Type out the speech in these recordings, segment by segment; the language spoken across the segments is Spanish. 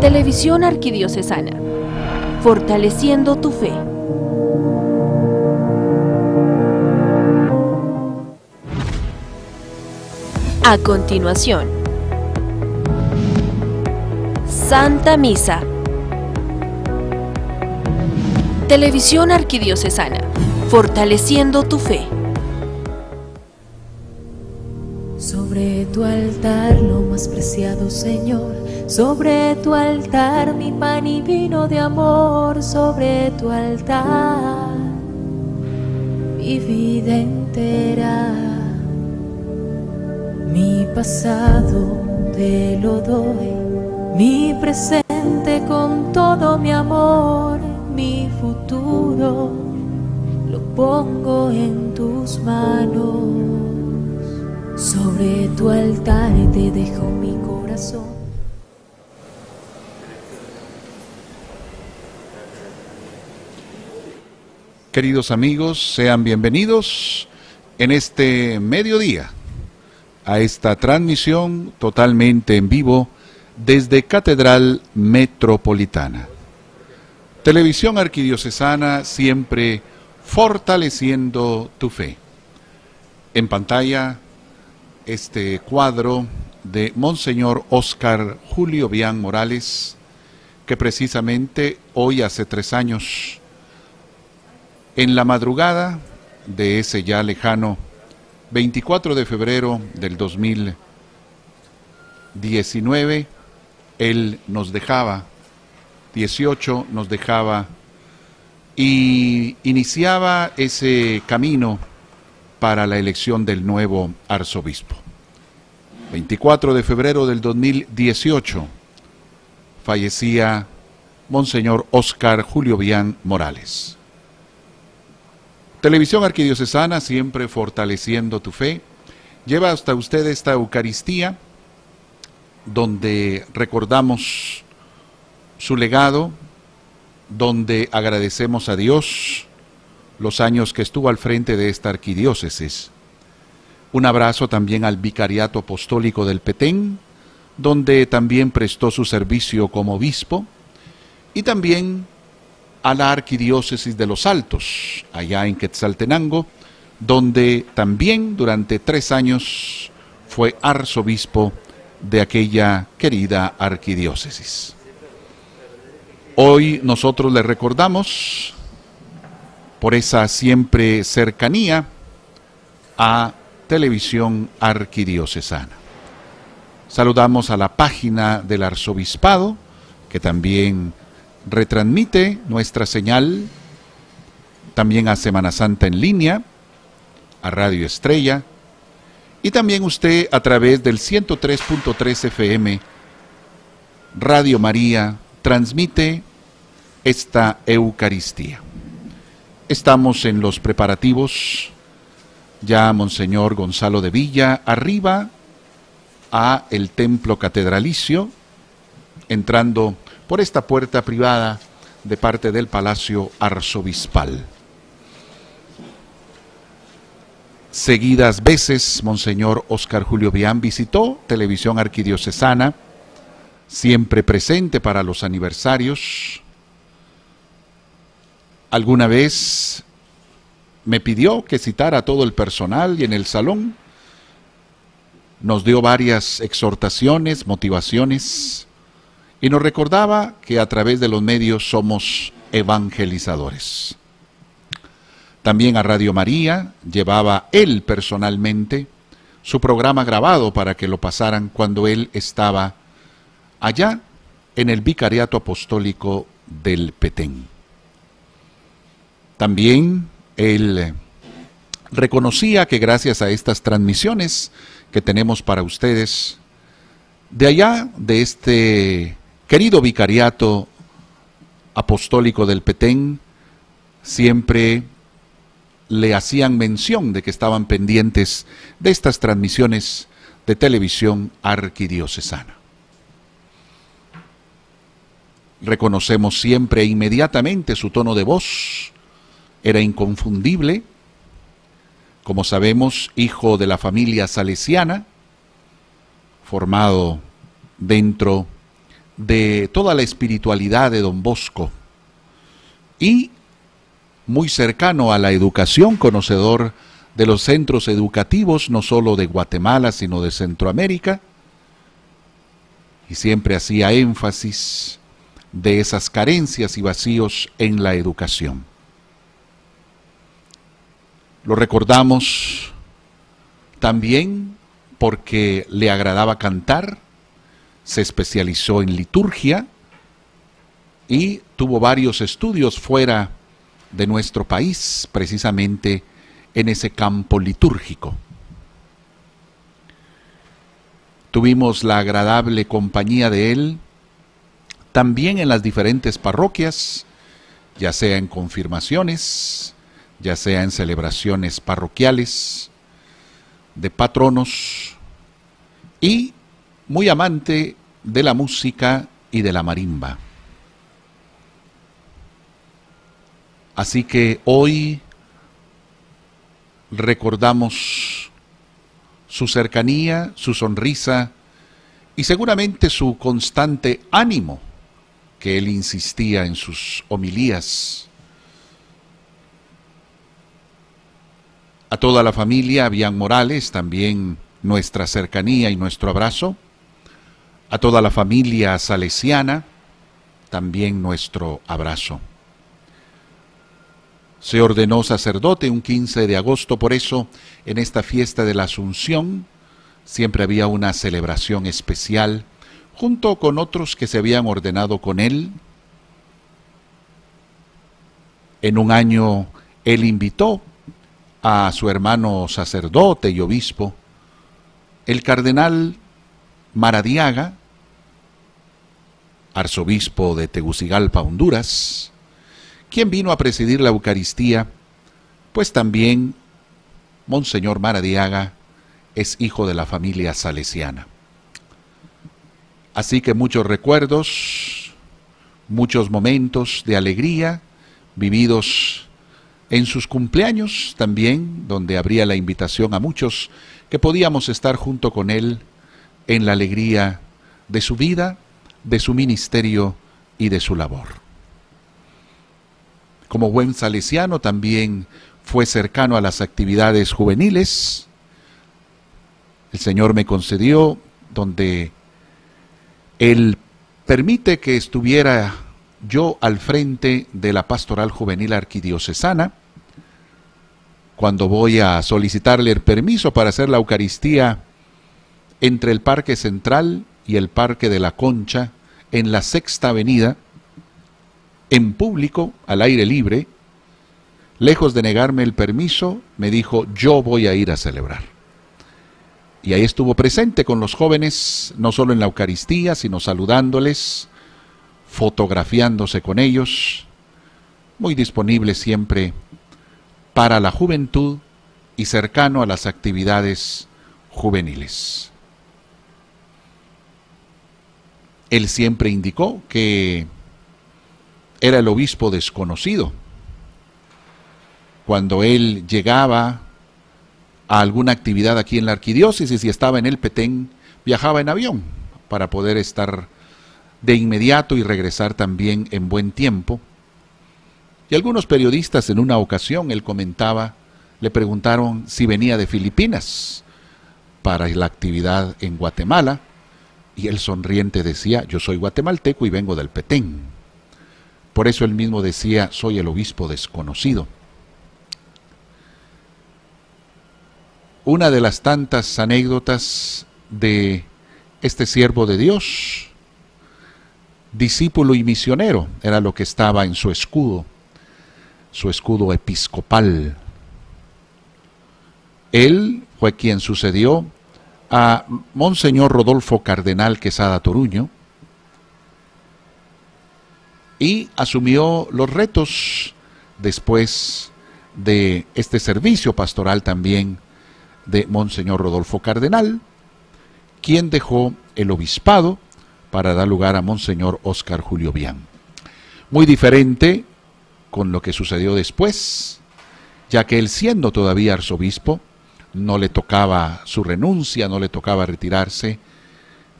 Televisión Arquidiocesana, fortaleciendo tu fe. A continuación, Santa Misa. Televisión Arquidiocesana, fortaleciendo tu fe. Sobre tu altar, lo más preciado, Señor, sobre tu altar, mi pan y vino de amor, sobre tu altar, mi vida entera, mi pasado te lo doy, mi presente con todo mi amor, mi futuro lo pongo en tus manos. Sobre tu altar te dejo mi corazón. Queridos amigos, sean bienvenidos en este mediodía a esta transmisión totalmente en vivo desde Catedral Metropolitana. Televisión Arquidiocesana siempre fortaleciendo tu fe. En pantalla este cuadro de Monseñor Oscar Julio Bian Morales, que precisamente hoy hace tres años, en la madrugada de ese ya lejano 24 de febrero del 2019, él nos dejaba, 18 nos dejaba y iniciaba ese camino para la elección del nuevo arzobispo. 24 de febrero del 2018 fallecía Monseñor Oscar Julio Bian Morales. Televisión Arquidiocesana, siempre fortaleciendo tu fe, lleva hasta usted esta Eucaristía donde recordamos su legado, donde agradecemos a Dios los años que estuvo al frente de esta arquidiócesis. Un abrazo también al Vicariato Apostólico del Petén, donde también prestó su servicio como obispo, y también a la Arquidiócesis de los Altos, allá en Quetzaltenango, donde también durante tres años fue arzobispo de aquella querida arquidiócesis. Hoy nosotros le recordamos por esa siempre cercanía a Televisión Arquidiocesana. Saludamos a la página del Arzobispado, que también retransmite nuestra señal, también a Semana Santa en línea, a Radio Estrella, y también usted a través del 103.3 FM, Radio María, transmite esta Eucaristía. Estamos en los preparativos, ya Monseñor Gonzalo de Villa, arriba a el templo catedralicio, entrando por esta puerta privada de parte del Palacio Arzobispal. Seguidas veces, Monseñor Oscar Julio Bian visitó Televisión Arquidiocesana, siempre presente para los aniversarios. Alguna vez me pidió que citara a todo el personal y en el salón nos dio varias exhortaciones, motivaciones y nos recordaba que a través de los medios somos evangelizadores. También a Radio María llevaba él personalmente su programa grabado para que lo pasaran cuando él estaba allá en el Vicariato Apostólico del Petén. También él reconocía que gracias a estas transmisiones que tenemos para ustedes, de allá, de este querido Vicariato Apostólico del Petén, siempre le hacían mención de que estaban pendientes de estas transmisiones de televisión arquidiocesana. Reconocemos siempre e inmediatamente su tono de voz, era inconfundible, como sabemos, hijo de la familia salesiana, formado dentro de toda la espiritualidad de don Bosco y muy cercano a la educación, conocedor de los centros educativos, no solo de Guatemala, sino de Centroamérica, y siempre hacía énfasis de esas carencias y vacíos en la educación. Lo recordamos también porque le agradaba cantar, se especializó en liturgia y tuvo varios estudios fuera de nuestro país, precisamente en ese campo litúrgico. Tuvimos la agradable compañía de él también en las diferentes parroquias, ya sea en confirmaciones, ya sea en celebraciones parroquiales, de patronos, y muy amante de la música y de la marimba. Así que hoy recordamos su cercanía, su sonrisa y seguramente su constante ánimo que él insistía en sus homilías. A toda la familia, Bian Morales, también nuestra cercanía y nuestro abrazo. A toda la familia salesiana, también nuestro abrazo. Se ordenó sacerdote un 15 de agosto, por eso en esta fiesta de la Asunción siempre había una celebración especial junto con otros que se habían ordenado con él. En un año él invitó a su hermano sacerdote y obispo, el cardenal Maradiaga, arzobispo de Tegucigalpa, Honduras, quien vino a presidir la Eucaristía, pues también Monseñor Maradiaga es hijo de la familia salesiana. Así que muchos recuerdos, muchos momentos de alegría vividos en sus cumpleaños también, donde habría la invitación a muchos que podíamos estar junto con él en la alegría de su vida, de su ministerio y de su labor. Como buen salesiano también fue cercano a las actividades juveniles. El Señor me concedió donde él permite que estuviera yo al frente de la pastoral juvenil arquidiocesana. Cuando voy a solicitarle el permiso para hacer la Eucaristía entre el Parque Central y el Parque de la Concha, en la Sexta Avenida, en público, al aire libre, lejos de negarme el permiso, me dijo, yo voy a ir a celebrar. Y ahí estuvo presente con los jóvenes, no solo en la Eucaristía, sino saludándoles, fotografiándose con ellos, muy disponible siempre para la juventud y cercano a las actividades juveniles. Él siempre indicó que era el obispo desconocido. Cuando él llegaba a alguna actividad aquí en la arquidiócesis y estaba en el Petén, viajaba en avión para poder estar de inmediato y regresar también en buen tiempo. Y algunos periodistas en una ocasión, él comentaba, le preguntaron si venía de Filipinas para la actividad en Guatemala, y él sonriente decía, yo soy guatemalteco y vengo del Petén. Por eso él mismo decía, soy el obispo desconocido. una de las tantas anécdotas de este siervo de Dios, discípulo y misionero, era lo que estaba en su escudo, su escudo episcopal. Él fue quien sucedió a Monseñor Rodolfo Cardenal Quesada Toruño y asumió los retos después de este servicio pastoral también de Monseñor Rodolfo Cardenal, quien dejó el obispado para dar lugar a Monseñor Óscar Julio Bian. Muy diferente con lo que sucedió después, ya que él siendo todavía arzobispo, no le tocaba su renuncia, no le tocaba retirarse,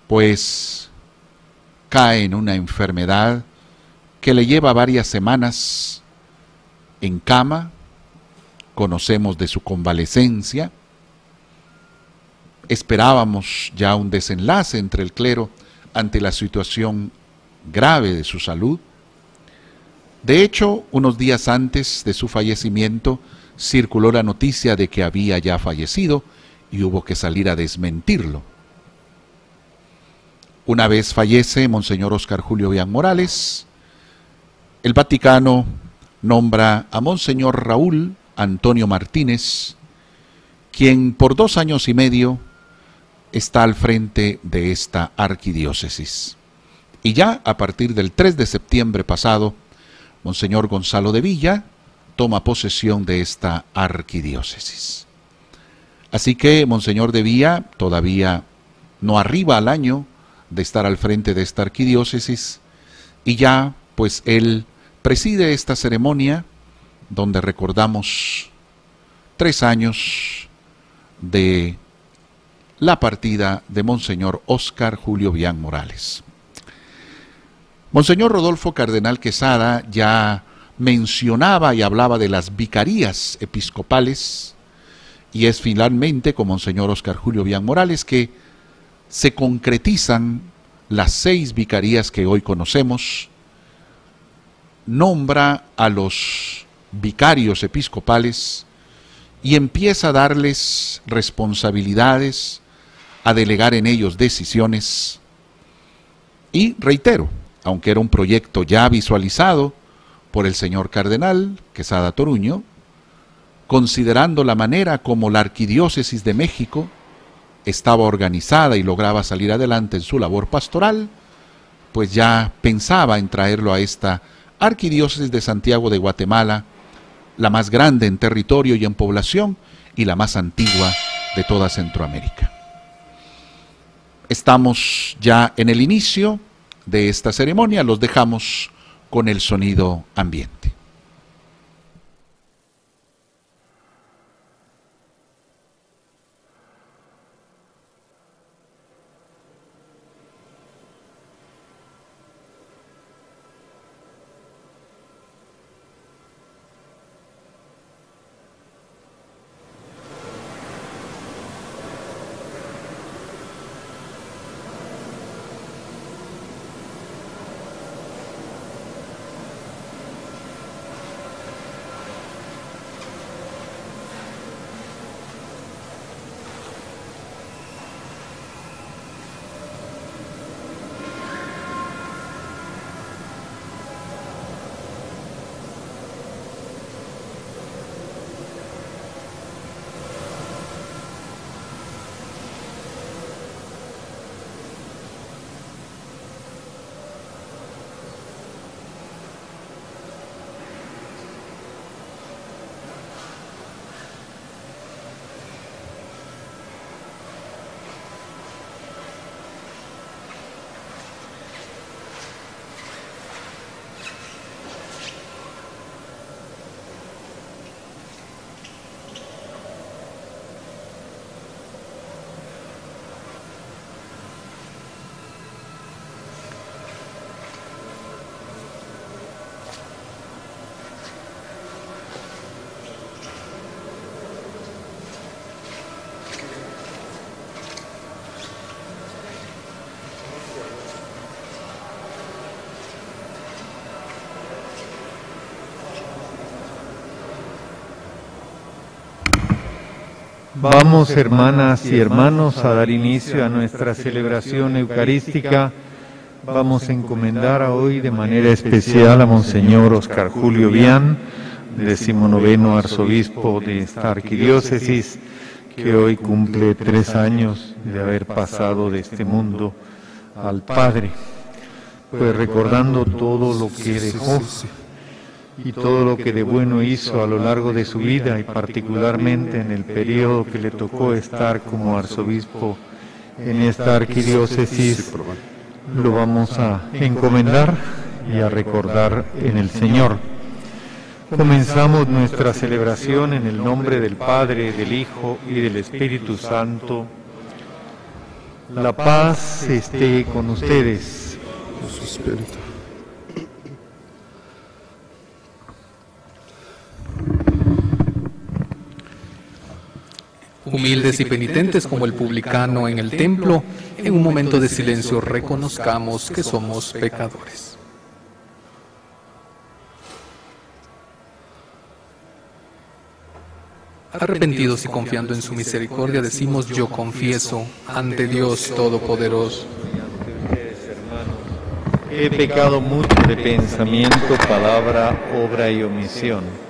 pues cae en una enfermedad que le lleva varias semanas en cama, conocemos de su convalecencia, esperábamos ya un desenlace entre el clero ante la situación grave de su salud. De hecho, unos días antes de su fallecimiento, circuló la noticia de que había ya fallecido y hubo que salir a desmentirlo. Una vez fallece Monseñor Oscar Julio Bian Morales, el Vaticano nombra a Monseñor Raúl Antonio Martínez, quien por dos años y medio está al frente de esta arquidiócesis. Y ya a partir del 3 de septiembre pasado, Monseñor Gonzalo de Villa toma posesión de esta arquidiócesis. Así que Monseñor de Villa todavía no arriba al año de estar al frente de esta arquidiócesis y ya pues él preside esta ceremonia donde recordamos tres años de la partida de Monseñor Óscar Julio Bian Morales. Monseñor Rodolfo Cardenal Quesada ya mencionaba y hablaba de las vicarías episcopales y es finalmente con Monseñor Óscar Julio Bian Morales que se concretizan las seis vicarías que hoy conocemos, nombra a los vicarios episcopales y empieza a darles responsabilidades, a delegar en ellos decisiones. Y reitero, aunque era un proyecto ya visualizado por el señor cardenal Quesada Toruño, considerando la manera como la Arquidiócesis de México estaba organizada y lograba salir adelante en su labor pastoral, pues ya pensaba en traerlo a esta Arquidiócesis de Santiago de Guatemala, la más grande en territorio y en población y la más antigua de toda Centroamérica. Estamos ya en el inicio de esta ceremonia, los dejamos con el sonido ambiente. Vamos, hermanas y hermanos, a dar inicio a nuestra celebración eucarística. Vamos a encomendar a hoy de manera especial a Monseñor Oscar Julio Vian, decimonoveno arzobispo de esta arquidiócesis, que hoy cumple tres años de haber pasado de este mundo al Padre. Pues recordando todo lo que dejó y todo lo que de bueno hizo a lo largo de su vida y particularmente en el periodo que le tocó estar como arzobispo en esta arquidiócesis, lo vamos a encomendar y a recordar en el Señor. Comenzamos nuestra celebración en el nombre del Padre, del Hijo y del Espíritu Santo. La paz esté con ustedes. Humildes y penitentes como el publicano en el templo, en un momento de silencio reconozcamos que somos pecadores. Arrepentidos y confiando en su misericordia, decimos yo confieso ante Dios Todopoderoso. He pecado mucho de pensamiento, palabra, obra y omisión.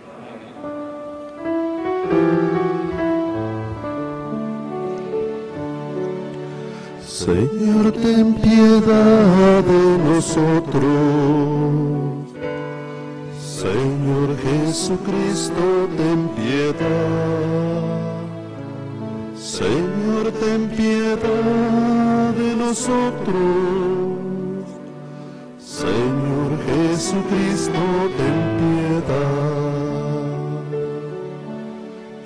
Señor, ten piedad de nosotros. Señor Jesucristo, ten piedad. Señor, ten piedad de nosotros. Señor Jesucristo, ten piedad.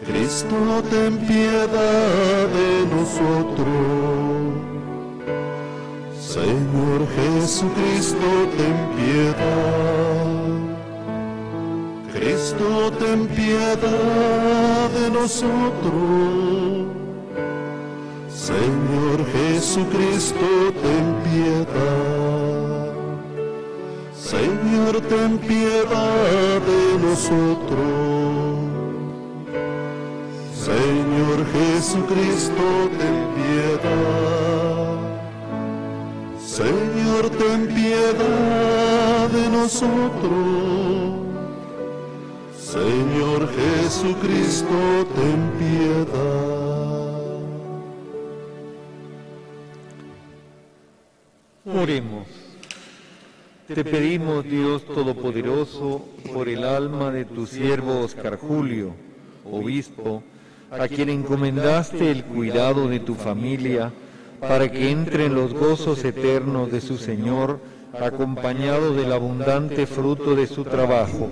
Cristo, ten piedad de nosotros. Señor Jesucristo, ten piedad. Cristo, ten piedad de nosotros. Señor Jesucristo, ten piedad. Señor, ten piedad de nosotros. Señor Jesucristo, ten piedad. Señor, ten piedad de nosotros. Señor Jesucristo, ten piedad. Oremos. Te pedimos, Dios Todopoderoso, por el alma de tu siervo Oscar Julio, obispo, a quien encomendaste el cuidado de tu familia, para que entre en los gozos eternos de su Señor, acompañado del abundante fruto de su trabajo.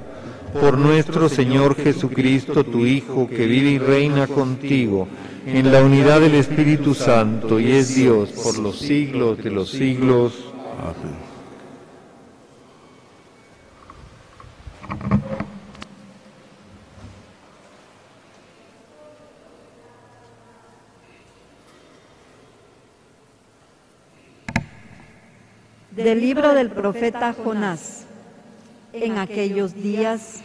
Por nuestro Señor Jesucristo, tu Hijo, que vive y reina contigo, en la unidad del Espíritu Santo, y es Dios por los siglos de los siglos. Amén. Del libro del profeta Jonás. En aquellos días,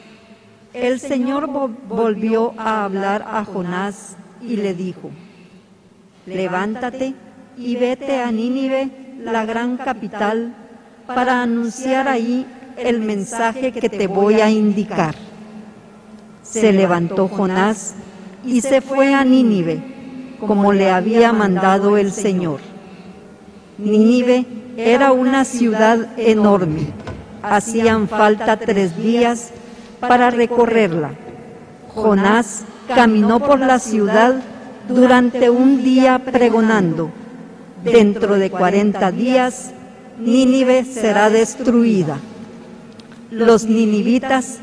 el Señor vo- volvió a hablar a Jonás y le dijo, levántate y vete a Nínive, la gran capital, para anunciar ahí el mensaje que te voy a indicar. Se levantó Jonás y se fue a Nínive, como le había mandado el Señor. Nínive era una ciudad enorme. Hacían falta tres días para recorrerla. Jonás caminó por la ciudad durante un día pregonando. Dentro de cuarenta días, Nínive será destruida. Los ninivitas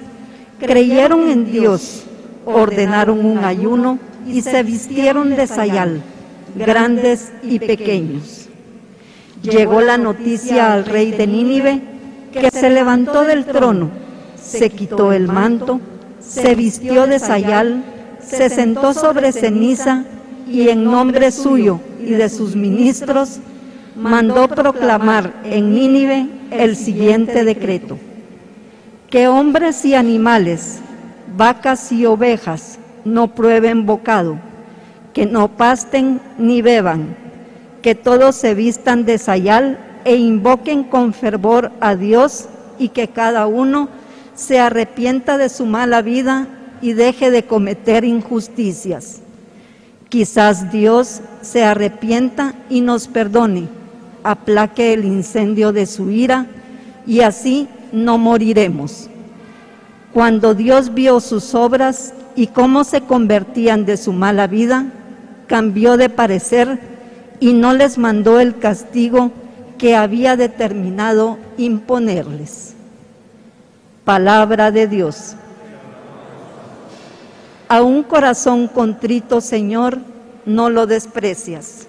creyeron en Dios, ordenaron un ayuno y se vistieron de sayal, grandes y pequeños. Llegó la noticia al rey de Nínive que se levantó del trono, se quitó el manto, se vistió de sayal, se sentó sobre ceniza y en nombre suyo y de sus ministros mandó proclamar en Nínive el siguiente decreto. Que hombres y animales, vacas y ovejas no prueben bocado, que no pasten ni beban, que todos se vistan de sayal e invoquen con fervor a Dios y que cada uno se arrepienta de su mala vida y deje de cometer injusticias. Quizás Dios se arrepienta y nos perdone, aplaque el incendio de su ira y así no moriremos. Cuando Dios vio sus obras y cómo se convertían de su mala vida, cambió de parecer y no les mandó el castigo que había determinado imponerles. Palabra de Dios. A un corazón contrito, Señor, no lo desprecias.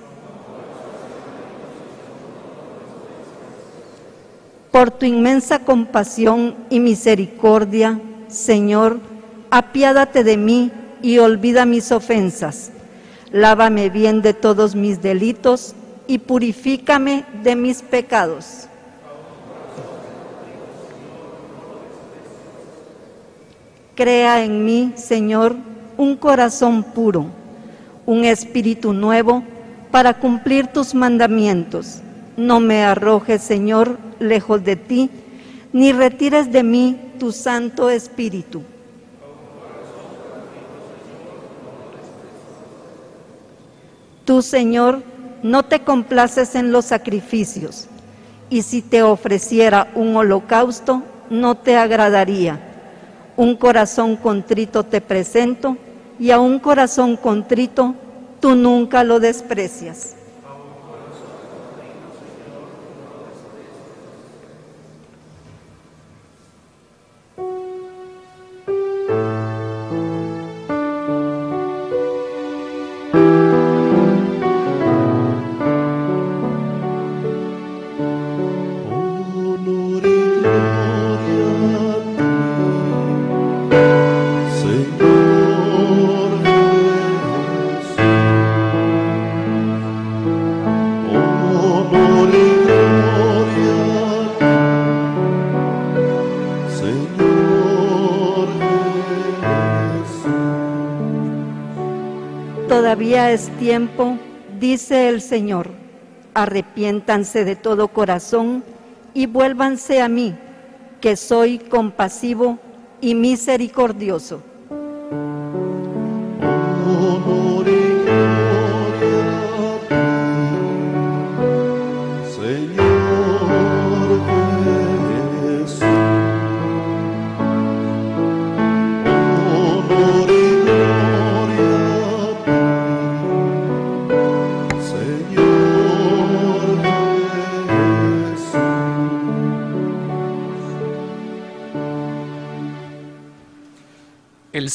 Por tu inmensa compasión y misericordia, Señor, apiádate de mí y olvida mis ofensas. Lávame bien de todos mis delitos y purifícame de mis pecados. Crea en mí, Señor, un corazón puro, un espíritu nuevo para cumplir tus mandamientos. No me arrojes, Señor, lejos de ti, ni retires de mí tu Santo Espíritu. Tú, Señor, no te complaces en los sacrificios, y si te ofreciera un holocausto, no te agradaría. Un corazón contrito te presento, y a un corazón contrito tú nunca lo desprecias. Tiempo, dice el Señor. Arrepiéntanse de todo corazón y vuélvanse a mí, que soy compasivo y misericordioso.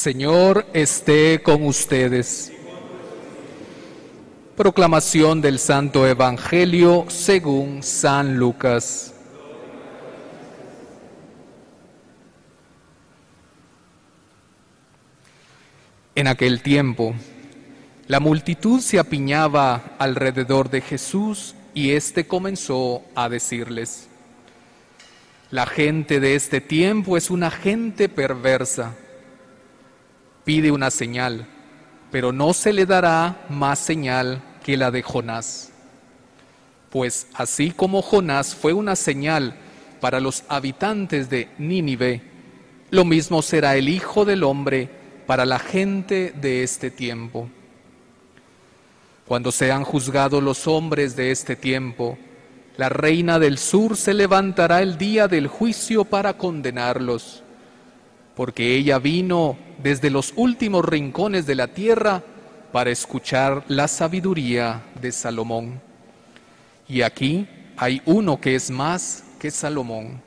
Señor esté con ustedes. Proclamación del Santo Evangelio según San Lucas. En aquel tiempo, la multitud se apiñaba alrededor de Jesús y éste comenzó a decirles, La gente de este tiempo es una gente perversa pide una señal, pero no se le dará más señal que la de Jonás. Pues así como Jonás fue una señal para los habitantes de Nínive, lo mismo será el Hijo del Hombre para la gente de este tiempo. Cuando sean juzgados los hombres de este tiempo, la reina del sur se levantará el día del juicio para condenarlos porque ella vino desde los últimos rincones de la tierra para escuchar la sabiduría de Salomón. Y aquí hay uno que es más que Salomón.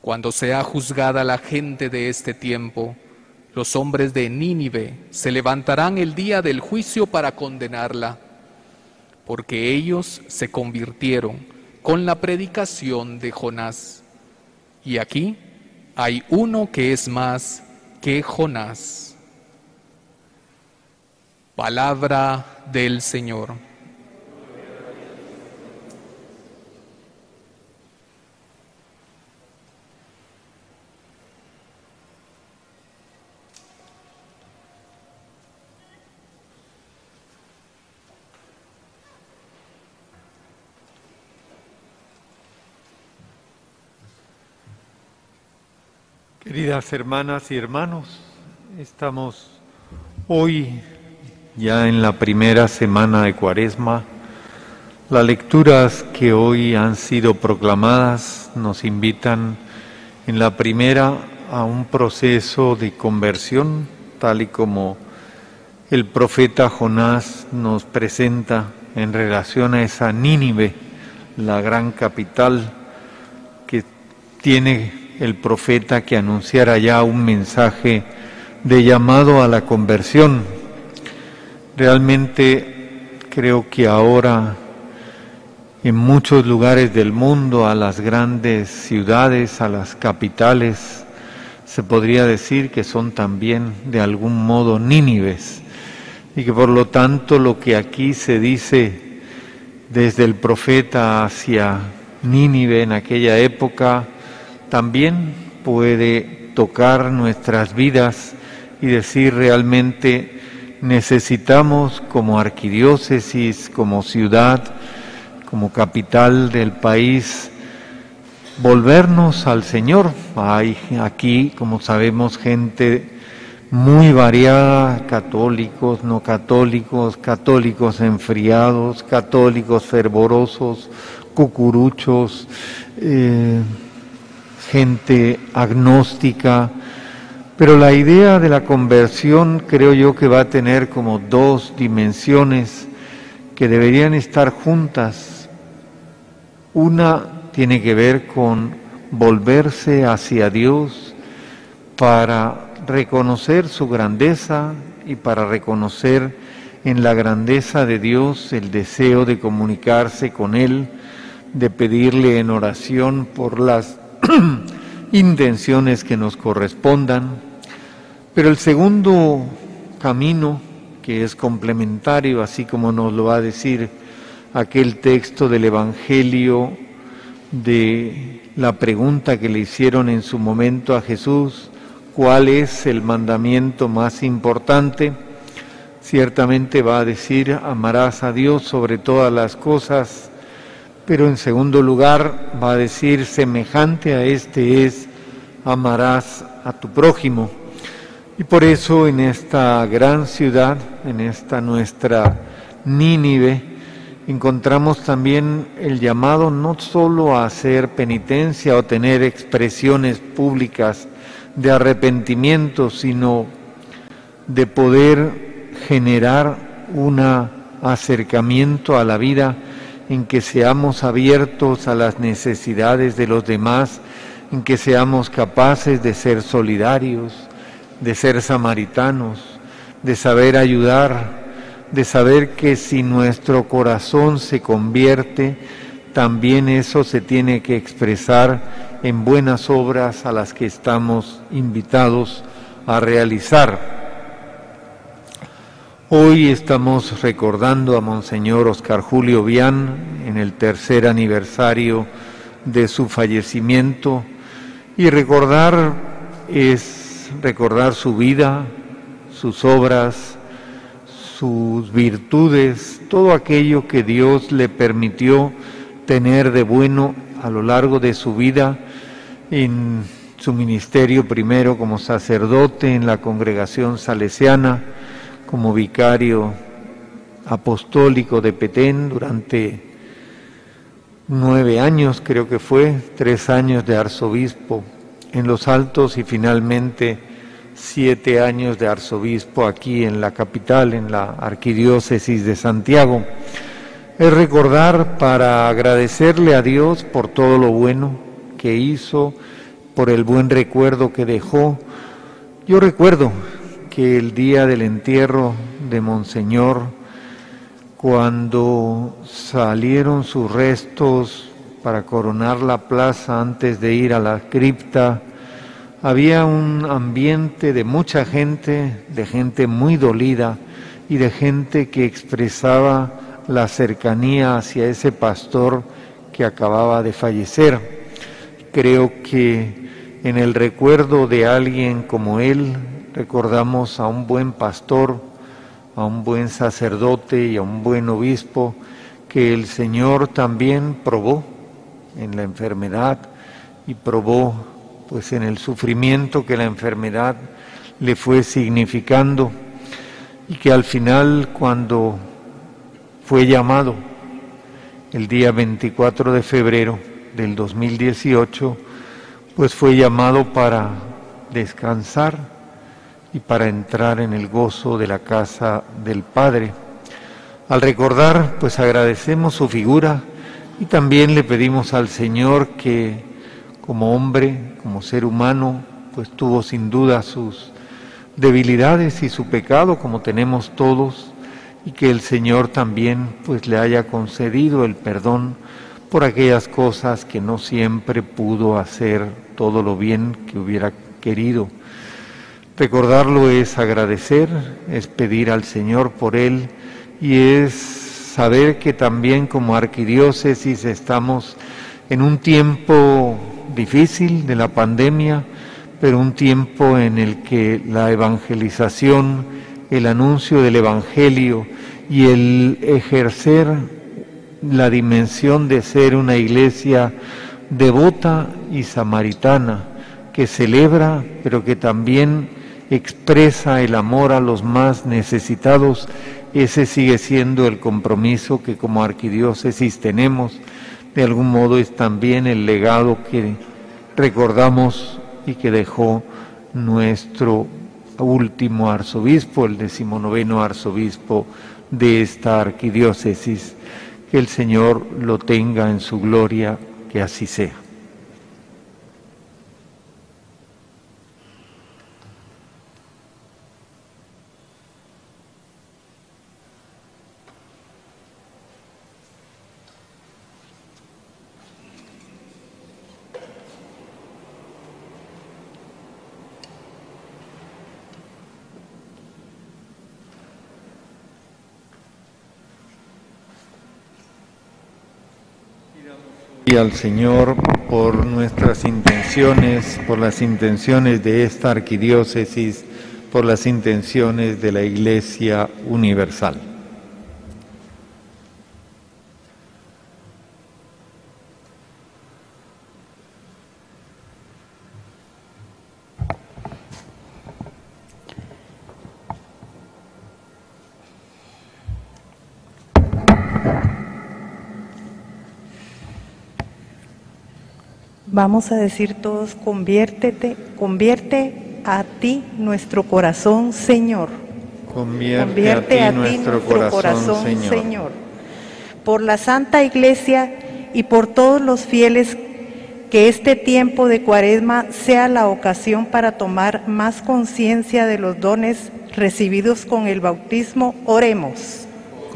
Cuando sea juzgada la gente de este tiempo, los hombres de Nínive se levantarán el día del juicio para condenarla, porque ellos se convirtieron con la predicación de Jonás. Y aquí hay uno que es más que Jonás. Palabra del Señor. Queridas hermanas y hermanos, estamos hoy ya en la primera semana de Cuaresma. Las lecturas que hoy han sido proclamadas nos invitan en la primera a un proceso de conversión, tal y como el profeta Jonás nos presenta en relación a esa Nínive, la gran capital que tiene el profeta que anunciara ya un mensaje de llamado a la conversión. Realmente creo que ahora en muchos lugares del mundo, a las grandes ciudades, a las capitales, se podría decir que son también de algún modo nínives y que por lo tanto lo que aquí se dice desde el profeta hacia Nínive en aquella época también puede tocar nuestras vidas y decir realmente necesitamos como arquidiócesis, como ciudad, como capital del país, volvernos al Señor. Hay aquí, como sabemos, gente muy variada, católicos, no católicos, católicos enfriados, católicos fervorosos, cucuruchos, eh, gente agnóstica. Pero la idea de la conversión creo yo que va a tener como dos dimensiones que deberían estar juntas. Una tiene que ver con volverse hacia Dios para reconocer su grandeza y para reconocer en la grandeza de Dios el deseo de comunicarse con Él, de pedirle en oración por las intenciones que nos correspondan. Pero el segundo camino, que es complementario, así como nos lo va a decir aquel texto del Evangelio de la pregunta que le hicieron en su momento a Jesús, ¿cuál es el mandamiento más importante? Ciertamente va a decir, amarás a Dios sobre todas las cosas, pero en segundo lugar va a decir, semejante a este es, amarás a tu prójimo. Y por eso en esta gran ciudad, en esta nuestra Nínive, encontramos también el llamado no solo a hacer penitencia o tener expresiones públicas de arrepentimiento, sino de poder generar un acercamiento a la vida en que seamos abiertos a las necesidades de los demás, en que seamos capaces de ser solidarios, de ser samaritanos, de saber ayudar de saber que si nuestro corazón se convierte, también eso se tiene que expresar en buenas obras a las que estamos invitados a realizar. Hoy estamos recordando a Monseñor Oscar Julio Vian en el tercer aniversario de su fallecimiento. Y recordar es recordar su vida, sus obras, sus virtudes, todo aquello que Dios le permitió tener de bueno a lo largo de su vida en su ministerio primero como sacerdote en la congregación salesiana, como vicario apostólico de Petén durante nueve años, creo que fue, tres años de arzobispo en los altos y finalmente siete años de arzobispo aquí en la capital, en la arquidiócesis de Santiago. Es recordar para agradecerle a Dios por todo lo bueno que hizo, por el buen recuerdo que dejó. Yo recuerdo que el día del entierro de Monseñor, cuando salieron sus restos para coronar la plaza antes de ir a la cripta, había un ambiente de mucha gente, de gente muy dolida y de gente que expresaba la cercanía hacia ese pastor que acababa de fallecer. Creo que en el recuerdo de alguien como él recordamos a un buen pastor, a un buen sacerdote y a un buen obispo que el Señor también probó en la enfermedad y probó pues en el sufrimiento que la enfermedad le fue significando y que al final cuando fue llamado el día 24 de febrero del 2018, pues fue llamado para descansar y para entrar en el gozo de la casa del Padre. Al recordar, pues agradecemos su figura y también le pedimos al Señor que como hombre, como ser humano, pues tuvo sin duda sus debilidades y su pecado como tenemos todos y que el Señor también pues le haya concedido el perdón por aquellas cosas que no siempre pudo hacer todo lo bien que hubiera querido. Recordarlo es agradecer, es pedir al Señor por él y es saber que también como arquidiócesis estamos en un tiempo difícil de la pandemia, pero un tiempo en el que la evangelización, el anuncio del Evangelio y el ejercer la dimensión de ser una iglesia devota y samaritana, que celebra, pero que también expresa el amor a los más necesitados, ese sigue siendo el compromiso que como arquidiócesis tenemos. De algún modo es también el legado que recordamos y que dejó nuestro último arzobispo, el decimonoveno arzobispo de esta arquidiócesis. Que el Señor lo tenga en su gloria, que así sea. Al Señor por nuestras intenciones, por las intenciones de esta arquidiócesis, por las intenciones de la Iglesia Universal. Vamos a decir todos, conviértete, convierte a ti nuestro corazón, Señor. Convierte, a ti, nuestro, corazón, Señor. Señor. Por la Santa Iglesia y por todos los fieles, que este tiempo de cuaresma sea la ocasión para tomar más conciencia de los dones recibidos con el bautismo. Oremos.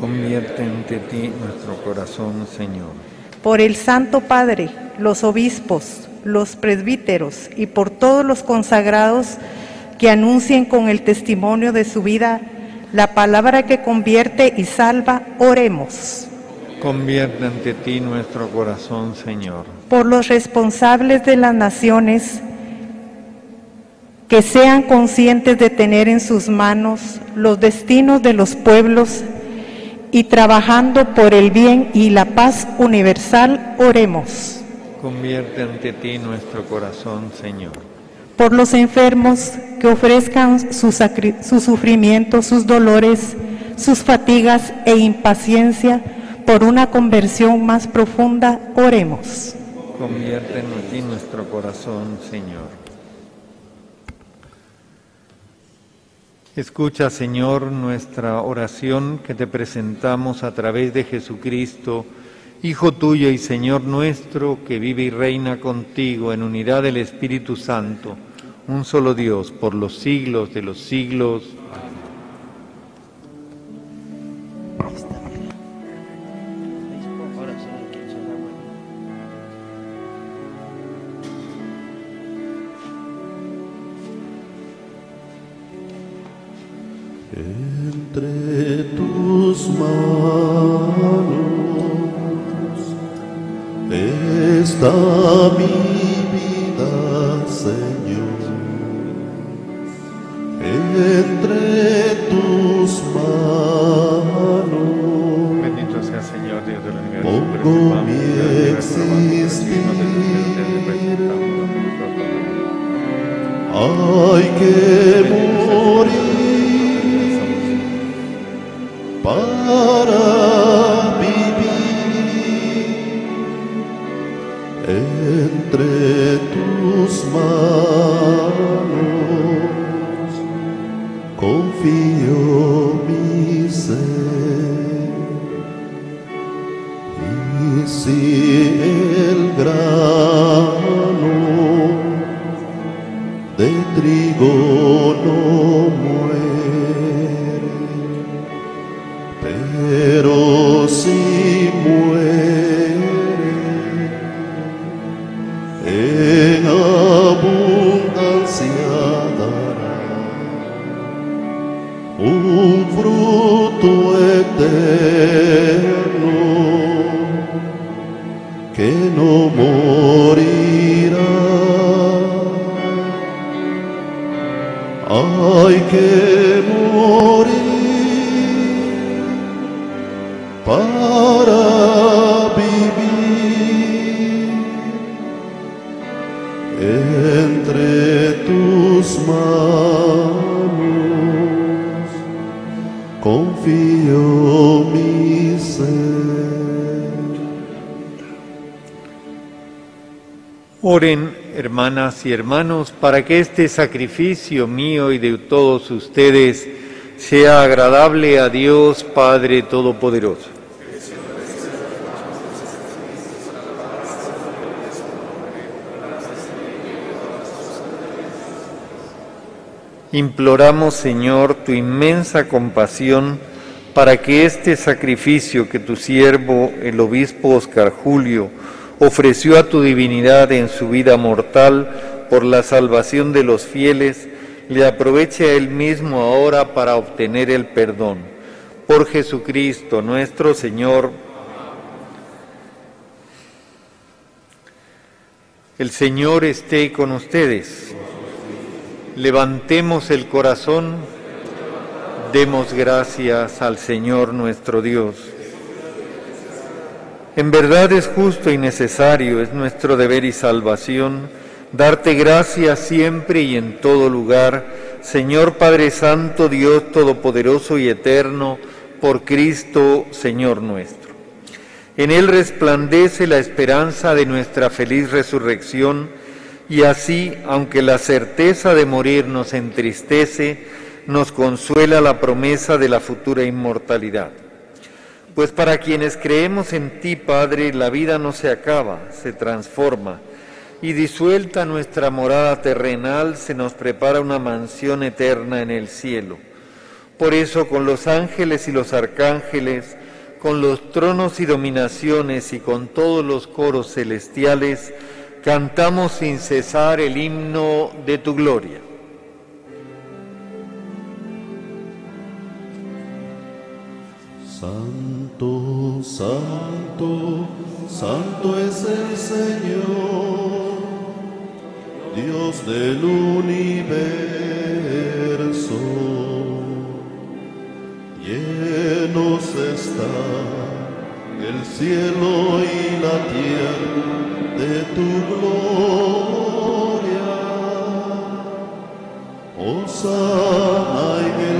Convierte ante ti nuestro corazón, Señor por el Santo Padre, los obispos, los presbíteros y por todos los consagrados que anuncien con el testimonio de su vida la palabra que convierte y salva, oremos. Convierte ante ti nuestro corazón, Señor. Por los responsables de las naciones, que sean conscientes de tener en sus manos los destinos de los pueblos y trabajando por el bien y la paz universal, oremos. Convierte ante ti nuestro corazón, Señor. Por los enfermos que ofrezcan su, su sufrimiento, sus dolores, sus fatigas e impaciencia por una conversión más profunda, oremos. Convierte en ti nuestro corazón, Señor. Escucha, Señor, nuestra oración que te presentamos a través de Jesucristo, Hijo tuyo y Señor nuestro, que vive y reina contigo en unidad del Espíritu Santo, un solo Dios, por los siglos de los siglos. Confío mi ser. Y si el grano y hermanos, para que este sacrificio mío y de todos ustedes sea agradable a Dios Padre Todopoderoso. Imploramos, Señor, tu inmensa compasión para que este sacrificio que tu siervo, el obispo Oscar Julio, ofreció a tu divinidad en su vida mortal por la salvación de los fieles, le aproveche a él mismo ahora para obtener el perdón. Por Jesucristo nuestro Señor. El Señor esté con ustedes. Levantemos el corazón, demos gracias al Señor nuestro Dios. En verdad es justo y necesario, es nuestro deber y salvación, darte gracias siempre y en todo lugar, Señor Padre Santo, Dios Todopoderoso y Eterno, por Cristo, Señor nuestro. En Él resplandece la esperanza de nuestra feliz resurrección, y así, aunque la certeza de morir nos entristece, nos consuela la promesa de la futura inmortalidad. Pues para quienes creemos en ti, Padre, la vida no se acaba, se transforma, y disuelta nuestra morada terrenal, se nos prepara una mansión eterna en el cielo. Por eso, con los ángeles y los arcángeles, con los tronos y dominaciones y con todos los coros celestiales, cantamos sin cesar el himno de tu gloria. Santo, santo, santo es el Señor, Dios del universo. Llenos está el cielo y la tierra de tu gloria. Osana en el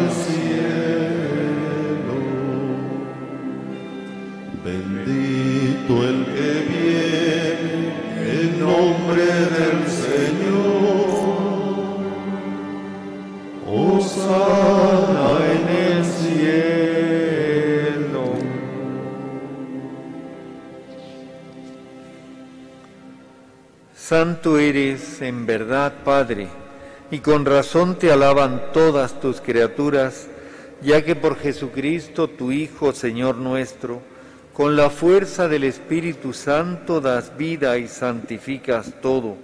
Santo eres en verdad, Padre, y con razón te alaban todas tus criaturas, ya que por Jesucristo, tu Hijo, Señor nuestro, con la fuerza del Espíritu Santo das vida y santificas todo,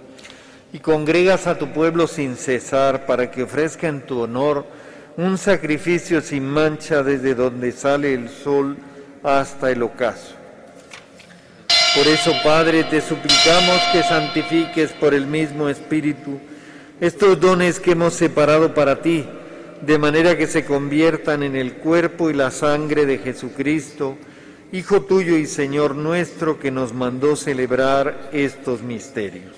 y congregas a tu pueblo sin cesar para que ofrezca en tu honor un sacrificio sin mancha desde donde sale el sol hasta el ocaso. Por eso, Padre, te suplicamos que santifiques por el mismo Espíritu estos dones que hemos separado para ti, de manera que se conviertan en el cuerpo y la sangre de Jesucristo, Hijo tuyo y Señor nuestro, que nos mandó celebrar estos misterios.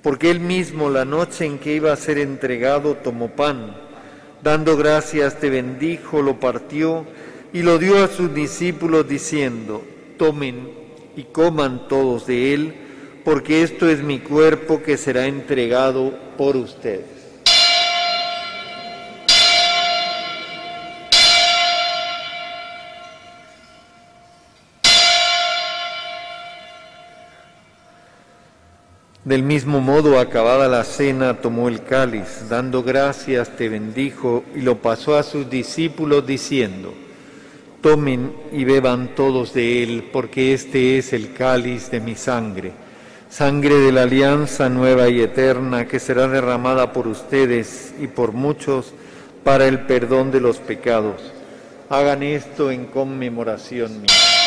Porque él mismo, la noche en que iba a ser entregado, tomó pan, dando gracias, te bendijo, lo partió y lo dio a sus discípulos, diciendo, tomen y coman todos de él, porque esto es mi cuerpo que será entregado por ustedes. Del mismo modo, acabada la cena, tomó el cáliz, dando gracias, te bendijo y lo pasó a sus discípulos diciendo, tomen y beban todos de él, porque este es el cáliz de mi sangre, sangre de la alianza nueva y eterna que será derramada por ustedes y por muchos para el perdón de los pecados. Hagan esto en conmemoración mía.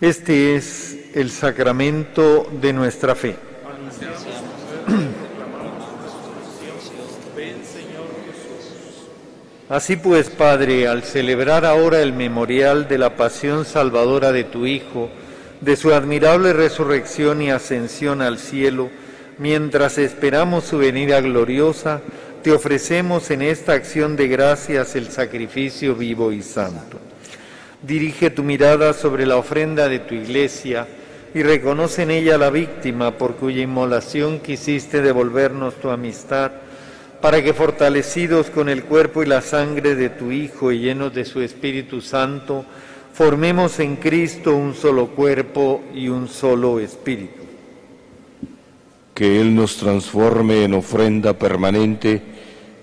Este es el sacramento de nuestra fe. Así pues, Padre, al celebrar ahora el memorial de la pasión salvadora de tu Hijo, de su admirable resurrección y ascensión al cielo, mientras esperamos su venida gloriosa, te ofrecemos en esta acción de gracias el sacrificio vivo y santo. Dirige tu mirada sobre la ofrenda de tu iglesia y reconoce en ella la víctima por cuya inmolación quisiste devolvernos tu amistad, para que fortalecidos con el cuerpo y la sangre de tu Hijo y llenos de su Espíritu Santo, formemos en Cristo un solo cuerpo y un solo espíritu. Que Él nos transforme en ofrenda permanente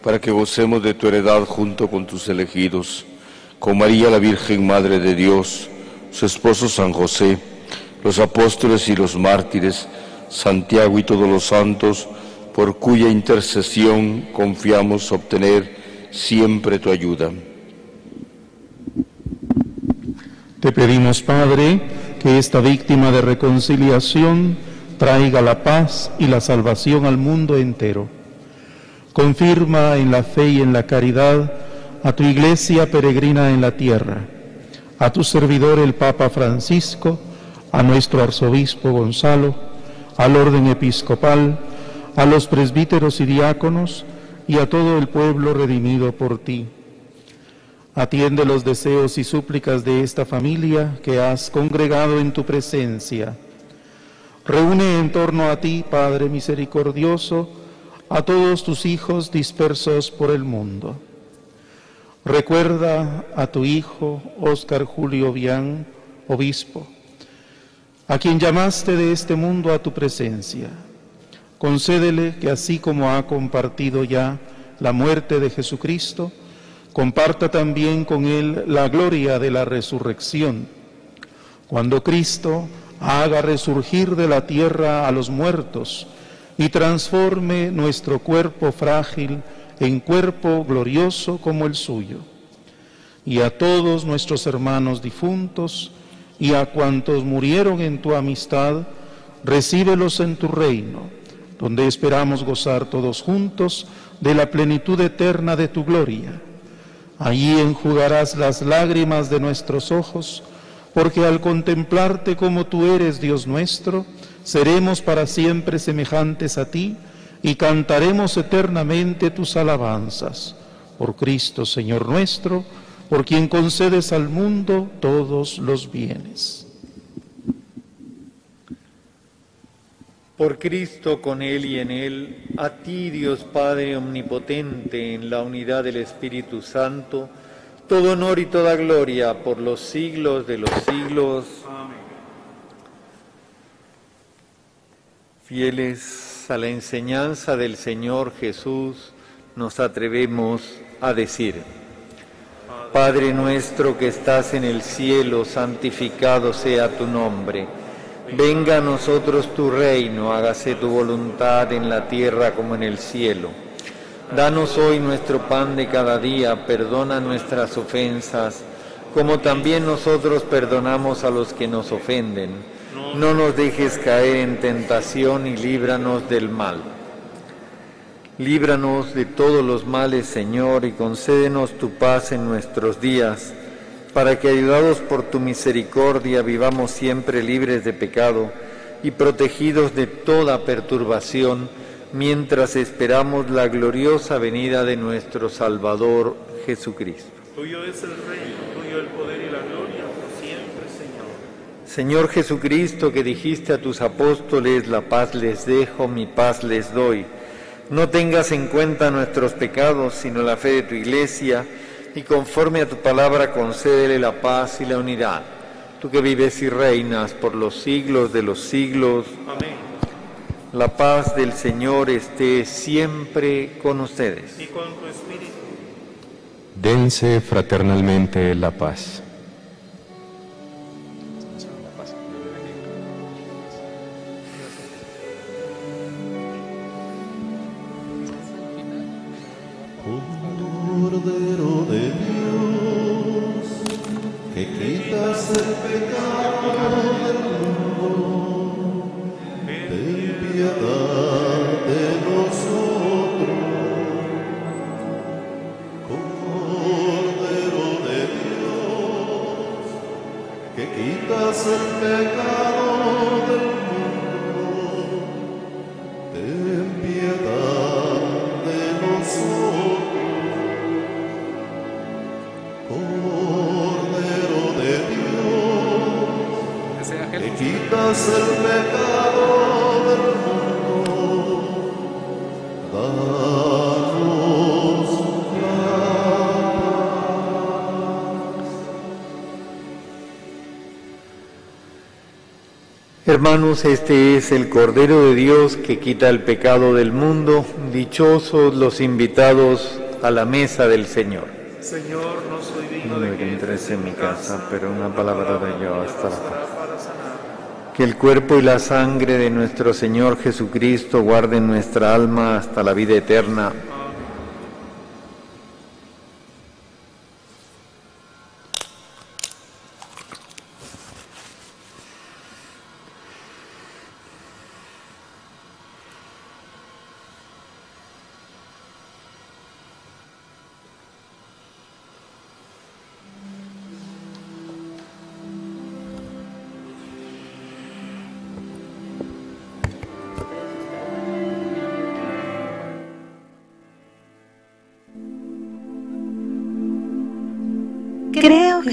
para que gocemos de tu heredad junto con tus elegidos con María la Virgen Madre de Dios, su esposo San José, los apóstoles y los mártires, Santiago y todos los santos, por cuya intercesión confiamos obtener siempre tu ayuda. Te pedimos, Padre, que esta víctima de reconciliación traiga la paz y la salvación al mundo entero. Confirma en la fe y en la caridad a tu iglesia peregrina en la tierra, a tu servidor el Papa Francisco, a nuestro arzobispo Gonzalo, al orden episcopal, a los presbíteros y diáconos y a todo el pueblo redimido por ti. Atiende los deseos y súplicas de esta familia que has congregado en tu presencia. Reúne en torno a ti, Padre misericordioso, a todos tus hijos dispersos por el mundo Recuerda a tu hijo Óscar Julio Bian, obispo, a quien llamaste de este mundo a tu presencia. Concédele que así como ha compartido ya la muerte de Jesucristo, comparta también con él la gloria de la resurrección. Cuando Cristo haga resurgir de la tierra a los muertos y transforme nuestro cuerpo frágil en cuerpo glorioso como el suyo. Y a todos nuestros hermanos difuntos y a cuantos murieron en tu amistad, recíbelos en tu reino, donde esperamos gozar todos juntos de la plenitud eterna de tu gloria. Allí enjugarás las lágrimas de nuestros ojos, porque al contemplarte como tú eres, Dios nuestro, seremos para siempre semejantes a ti, y cantaremos eternamente tus alabanzas. Por Cristo, Señor nuestro, por quien concedes al mundo todos los bienes. Por Cristo, con Él y en Él, a ti, Dios Padre Omnipotente, en la unidad del Espíritu Santo, todo honor y toda gloria por los siglos de los siglos. Amén. Fieles a la enseñanza del Señor Jesús, nos atrevemos a decir, Padre nuestro que estás en el cielo, santificado sea tu nombre. Venga a nosotros tu reino, hágase tu voluntad en la tierra como en el cielo. Danos hoy nuestro pan de cada día, perdona nuestras ofensas, como también nosotros perdonamos a los que nos ofenden no nos dejes caer en tentación y líbranos del mal. Líbranos de todos los males, Señor, y concédenos tu paz en nuestros días, para que, ayudados por tu misericordia, vivamos siempre libres de pecado y protegidos de toda perturbación, mientras esperamos la gloriosa venida de nuestro Salvador Jesucristo. Tuyo es el reino, tuyo el poder y la gloria Señor Jesucristo, que dijiste a tus apóstoles, la paz les dejo, mi paz les doy. no tengas en cuenta nuestros pecados, sino la fe de tu iglesia, y conforme a tu palabra concédele la paz y la unidad. Tú que vives y reinas por los siglos de los siglos. Amén. La paz del Señor esté siempre con ustedes. Y con tu espíritu. Dense fraternalmente la paz. Cordero Hermanos, este es el Cordero de Dios que quita el pecado del mundo. Dichosos los invitados a la mesa del Señor. Señor, no soy digno No de que entres en mi casa, pero una palabra de yo hasta la paz. Que el cuerpo y la sangre de nuestro Señor Jesucristo guarden nuestra alma hasta la vida eterna.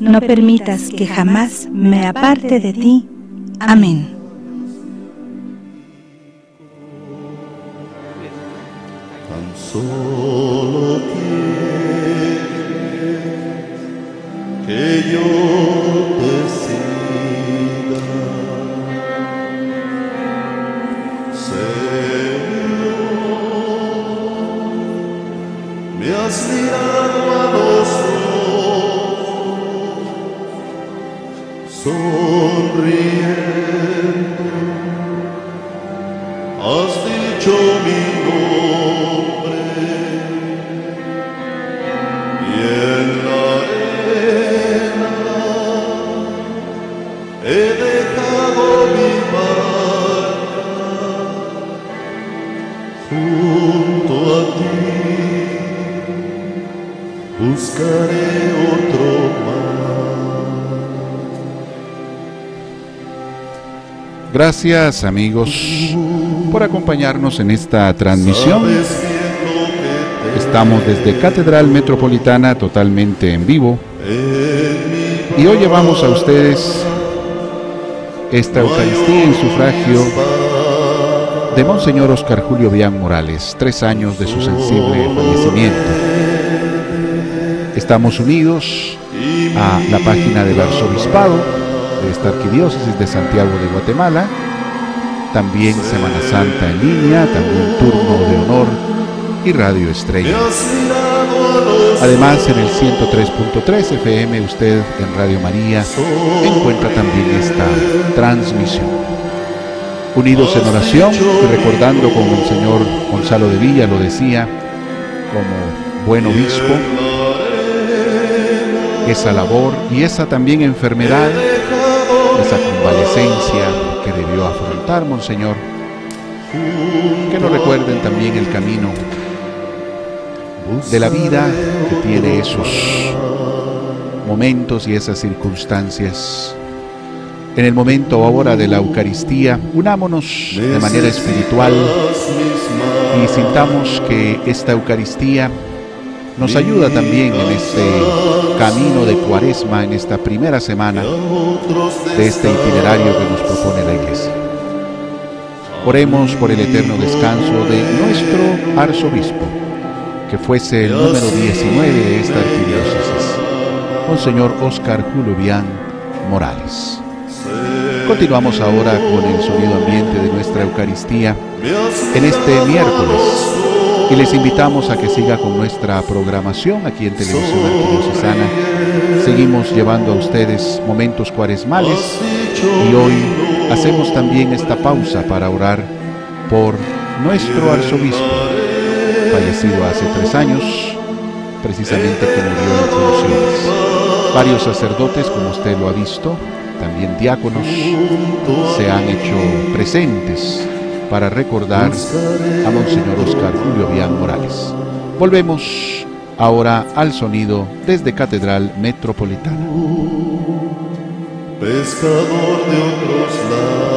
no permitas que jamás me aparte de ti. Amén. Gracias amigos por acompañarnos en esta transmisión. Estamos desde Catedral Metropolitana totalmente en vivo y hoy llevamos a ustedes esta Eucaristía en sufragio de Monseñor Oscar Julio Bian Morales, tres años de su sensible fallecimiento. Estamos unidos a la página del Arzobispado de esta Arquidiócesis de Santiago de Guatemala, también Semana Santa en línea, también Turno de Honor y Radio Estrella. Además, en el 103.3 FM, usted en Radio María encuentra también esta transmisión. Unidos en oración y recordando como el señor Gonzalo de Villa lo decía, como buen obispo, esa labor y esa también enfermedad, esa convalecencia que debió afrontar Monseñor, que nos recuerden también el camino de la vida que tiene esos momentos y esas circunstancias. En el momento ahora de la Eucaristía, unámonos de manera espiritual y sintamos que esta Eucaristía nos ayuda también en este camino de cuaresma, en esta primera semana de este itinerario que nos propone la Iglesia. Oremos por el eterno descanso de nuestro arzobispo, que fuese el número 19 de esta arquidiócesis, Monseñor Oscar Julio Morales. Continuamos ahora con el sonido ambiente de nuestra Eucaristía en este miércoles y les invitamos a que siga con nuestra programación aquí en Televisión Arquidiocesana. Seguimos llevando a ustedes momentos cuaresmales y hoy hacemos también esta pausa para orar por nuestro arzobispo, fallecido hace tres años, precisamente que murió en funciones. Varios sacerdotes, como usted lo ha visto, también diáconos, se han hecho presentes para recordar a Monseñor Oscar Julio Vian Morales. Volvemos ahora al sonido desde Catedral Metropolitana. Pescador de otros lados,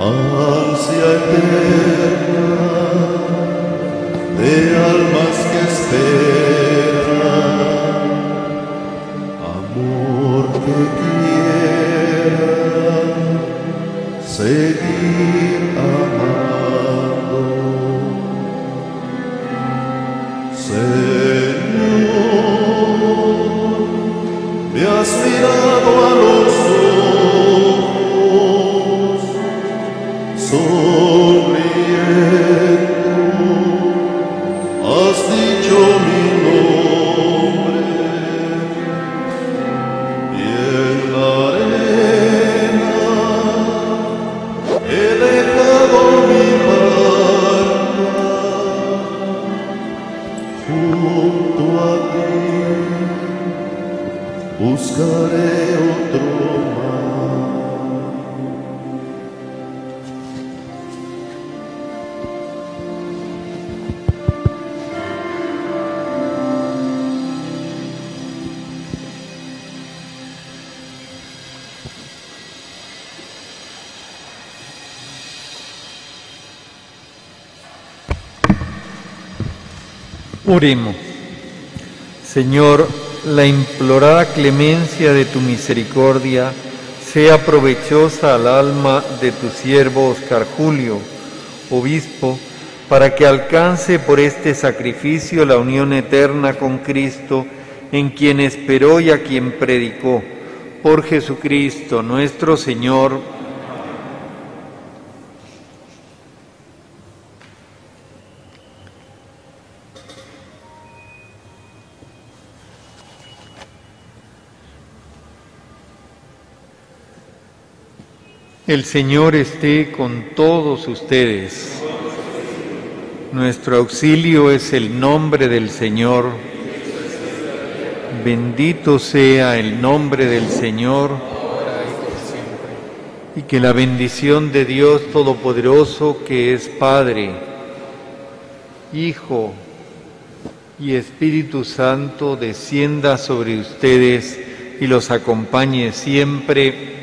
ansia eterna de almas que esperan, Oremos. Señor, la implorada clemencia de tu misericordia sea provechosa al alma de tu siervo Oscar Julio, obispo, para que alcance por este sacrificio la unión eterna con Cristo, en quien esperó y a quien predicó. Por Jesucristo nuestro Señor. El Señor esté con todos ustedes. Nuestro auxilio es el nombre del Señor. Bendito sea el nombre del Señor. Y que la bendición de Dios Todopoderoso, que es Padre, Hijo y Espíritu Santo, descienda sobre ustedes y los acompañe siempre.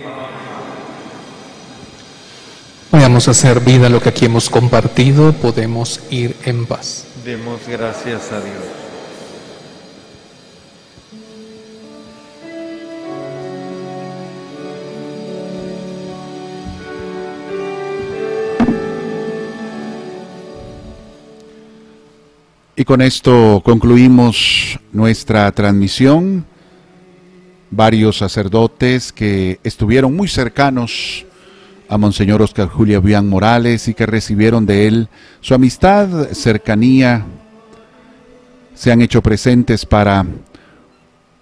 Hacer vida lo que aquí hemos compartido, podemos ir en paz. Demos gracias a Dios. Y con esto concluimos nuestra transmisión. Varios sacerdotes que estuvieron muy cercanos a Monseñor Oscar Julio Bian Morales y que recibieron de él su amistad, cercanía, se han hecho presentes para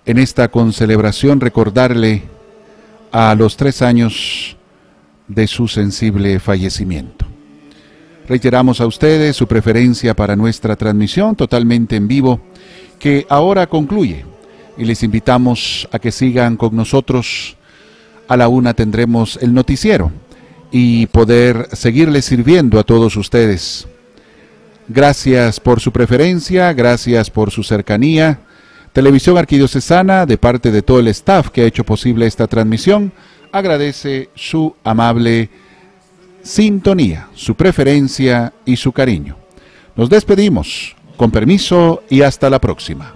en esta concelebración recordarle a los tres años de su sensible fallecimiento. Reiteramos a ustedes su preferencia para nuestra transmisión totalmente en vivo, que ahora concluye, y les invitamos a que sigan con nosotros. A la una tendremos el noticiero y poder seguirles sirviendo a todos ustedes. Gracias por su preferencia, gracias por su cercanía. Televisión Arquidiocesana, de parte de todo el staff que ha hecho posible esta transmisión, agradece su amable sintonía, su preferencia y su cariño. Nos despedimos, con permiso y hasta la próxima.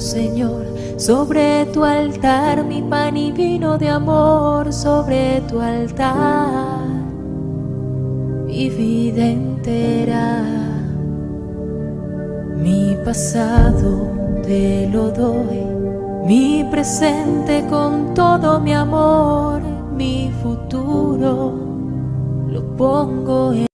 Señor, sobre tu altar mi pan y vino de amor, sobre tu altar mi vida entera, mi pasado te lo doy, mi presente con todo mi amor, mi futuro lo pongo en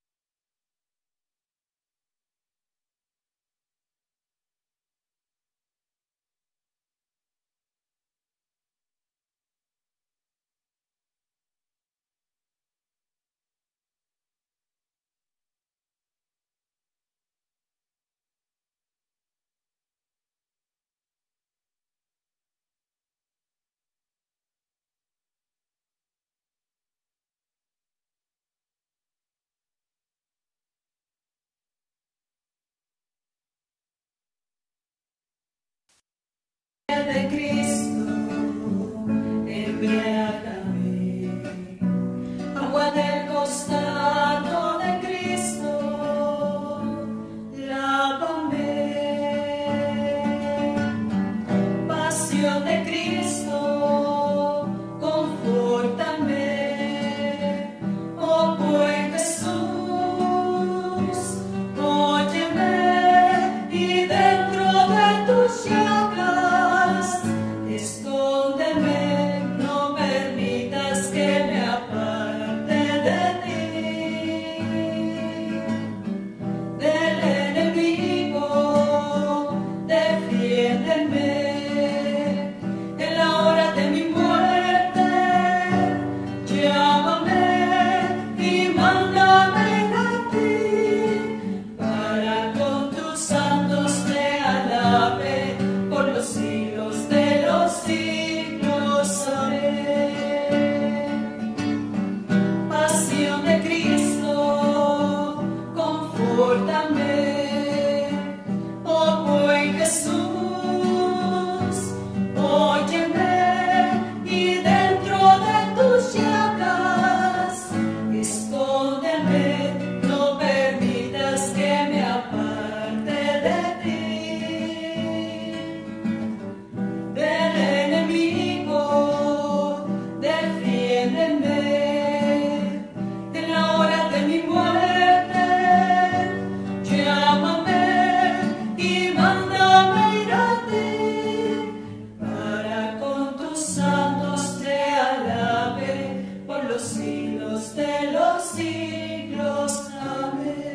de Cristo,